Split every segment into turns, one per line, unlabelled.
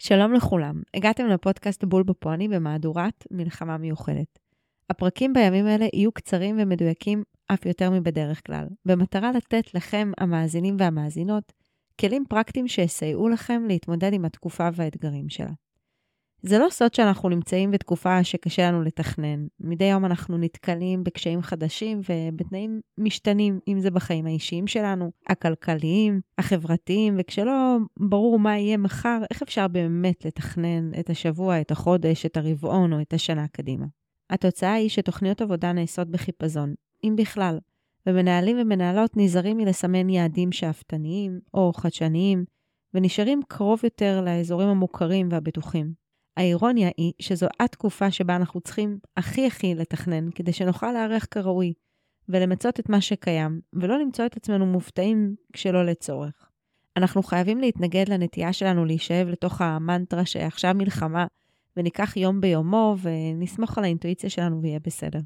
שלום לכולם, הגעתם לפודקאסט בול בפועני במהדורת מלחמה מיוחדת. הפרקים בימים אלה יהיו קצרים ומדויקים אף יותר מבדרך כלל, במטרה לתת לכם, המאזינים והמאזינות, כלים פרקטיים שיסייעו לכם להתמודד עם התקופה והאתגרים שלה. זה לא סוד שאנחנו נמצאים בתקופה שקשה לנו לתכנן. מדי יום אנחנו נתקלים בקשיים חדשים ובתנאים משתנים, אם זה בחיים האישיים שלנו, הכלכליים, החברתיים, וכשלא ברור מה יהיה מחר, איך אפשר באמת לתכנן את השבוע, את החודש, את הרבעון או את השנה קדימה. התוצאה היא שתוכניות עבודה נעשות בחיפזון, אם בכלל, ומנהלים ומנהלות נזהרים מלסמן יעדים שאפתניים או חדשניים, ונשארים קרוב יותר לאזורים המוכרים והבטוחים. האירוניה היא שזו התקופה שבה אנחנו צריכים הכי הכי לתכנן, כדי שנוכל להיערך כראוי, ולמצות את מה שקיים, ולא למצוא את עצמנו מופתעים כשלא לצורך. אנחנו חייבים להתנגד לנטייה שלנו להישאב לתוך המנטרה שעכשיו מלחמה, וניקח יום ביומו, ונסמוך על האינטואיציה שלנו ויהיה בסדר.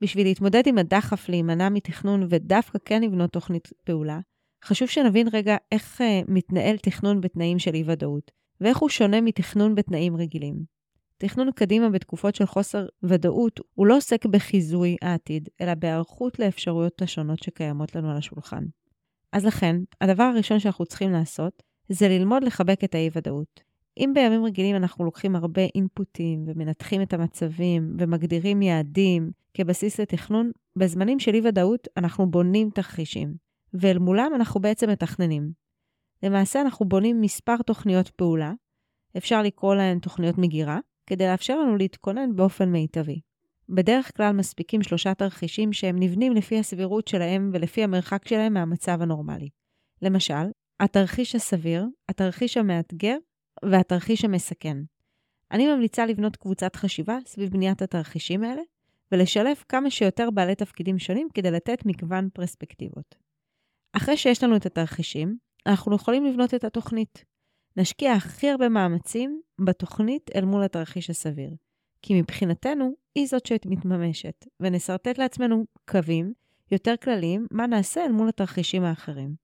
בשביל להתמודד עם הדחף להימנע מתכנון ודווקא כן לבנות תוכנית פעולה, חשוב שנבין רגע איך uh, מתנהל תכנון בתנאים של אי-ודאות, ואיך הוא שונה מתכנון בתנאים רגילים. תכנון קדימה בתקופות של חוסר ודאות הוא לא עוסק בחיזוי העתיד, אלא בהיערכות לאפשרויות השונות שקיימות לנו על השולחן. אז לכן, הדבר הראשון שאנחנו צריכים לעשות, זה ללמוד לחבק את האי-ודאות. אם בימים רגילים אנחנו לוקחים הרבה אינפוטים ומנתחים את המצבים ומגדירים יעדים כבסיס לתכנון, בזמנים של אי-ודאות אנחנו בונים תרחישים, ואל מולם אנחנו בעצם מתכננים. למעשה אנחנו בונים מספר תוכניות פעולה, אפשר לקרוא להן תוכניות מגירה, כדי לאפשר לנו להתכונן באופן מיטבי. בדרך כלל מספיקים שלושה תרחישים שהם נבנים לפי הסבירות שלהם ולפי המרחק שלהם מהמצב הנורמלי. למשל, התרחיש הסביר, התרחיש המאתגר והתרחיש המסכן. אני ממליצה לבנות קבוצת חשיבה סביב בניית התרחישים האלה, ולשלב כמה שיותר בעלי תפקידים שונים כדי לתת מגוון פרספקטיבות. אחרי שיש לנו את התרחישים, אנחנו יכולים לבנות את התוכנית. נשקיע הכי הרבה מאמצים בתוכנית אל מול התרחיש הסביר. כי מבחינתנו, היא זאת שמתממשת, ונסרטט לעצמנו קווים יותר כלליים מה נעשה אל מול התרחישים האחרים.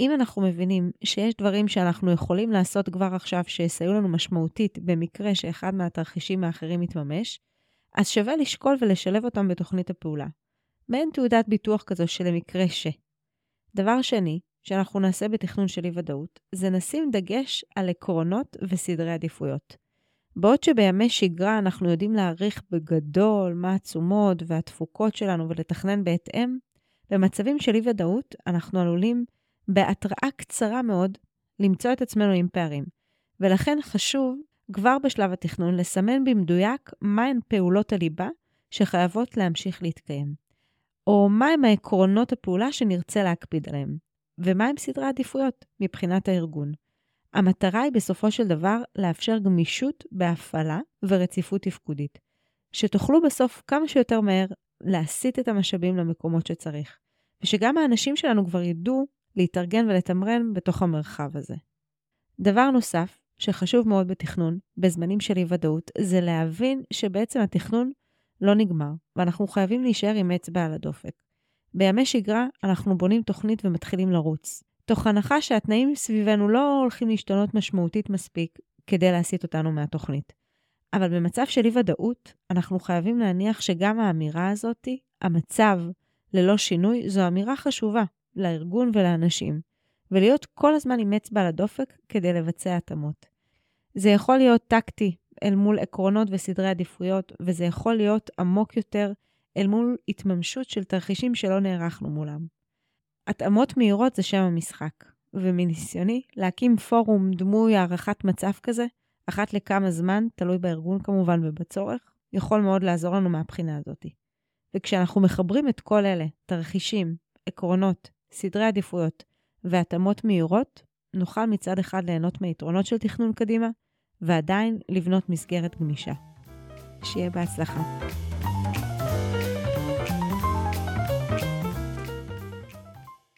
אם אנחנו מבינים שיש דברים שאנחנו יכולים לעשות כבר עכשיו שיסייעו לנו משמעותית במקרה שאחד מהתרחישים האחרים יתממש, אז שווה לשקול ולשלב אותם בתוכנית הפעולה. מעין תעודת ביטוח כזו שלמקרה ש. דבר שני, שאנחנו נעשה בתכנון של אי-ודאות, זה נשים דגש על עקרונות וסדרי עדיפויות. בעוד שבימי שגרה אנחנו יודעים להעריך בגדול מה התשומות והתפוקות שלנו ולתכנן בהתאם, במצבים של אי-ודאות אנחנו עלולים בהתראה קצרה מאוד למצוא את עצמנו עם פערים. ולכן חשוב כבר בשלב התכנון לסמן במדויק מהן פעולות הליבה שחייבות להמשיך להתקיים, או מהם העקרונות הפעולה שנרצה להקפיד עליהם. ומהם סדרי העדיפויות מבחינת הארגון. המטרה היא בסופו של דבר לאפשר גמישות בהפעלה ורציפות תפקודית, שתוכלו בסוף כמה שיותר מהר להסיט את המשאבים למקומות שצריך, ושגם האנשים שלנו כבר ידעו להתארגן ולתמרן בתוך המרחב הזה. דבר נוסף שחשוב מאוד בתכנון, בזמנים של אי-ודאות, זה להבין שבעצם התכנון לא נגמר, ואנחנו חייבים להישאר עם אצבע על הדופק. בימי שגרה אנחנו בונים תוכנית ומתחילים לרוץ, תוך הנחה שהתנאים סביבנו לא הולכים להשתנות משמעותית מספיק כדי להסיט אותנו מהתוכנית. אבל במצב של אי-ודאות, אנחנו חייבים להניח שגם האמירה הזאת, המצב ללא שינוי, זו אמירה חשובה לארגון ולאנשים, ולהיות כל הזמן עם אצבע על הדופק כדי לבצע התאמות. זה יכול להיות טקטי אל מול עקרונות וסדרי עדיפויות, וזה יכול להיות עמוק יותר אל מול התממשות של תרחישים שלא נערכנו מולם. התאמות מהירות זה שם המשחק, ומניסיוני, להקים פורום דמוי הערכת מצב כזה, אחת לכמה זמן, תלוי בארגון כמובן ובצורך, יכול מאוד לעזור לנו מהבחינה הזאת. וכשאנחנו מחברים את כל אלה, תרחישים, עקרונות, סדרי עדיפויות והתאמות מהירות, נוכל מצד אחד ליהנות מיתרונות של תכנון קדימה, ועדיין לבנות מסגרת גמישה. שיהיה בהצלחה.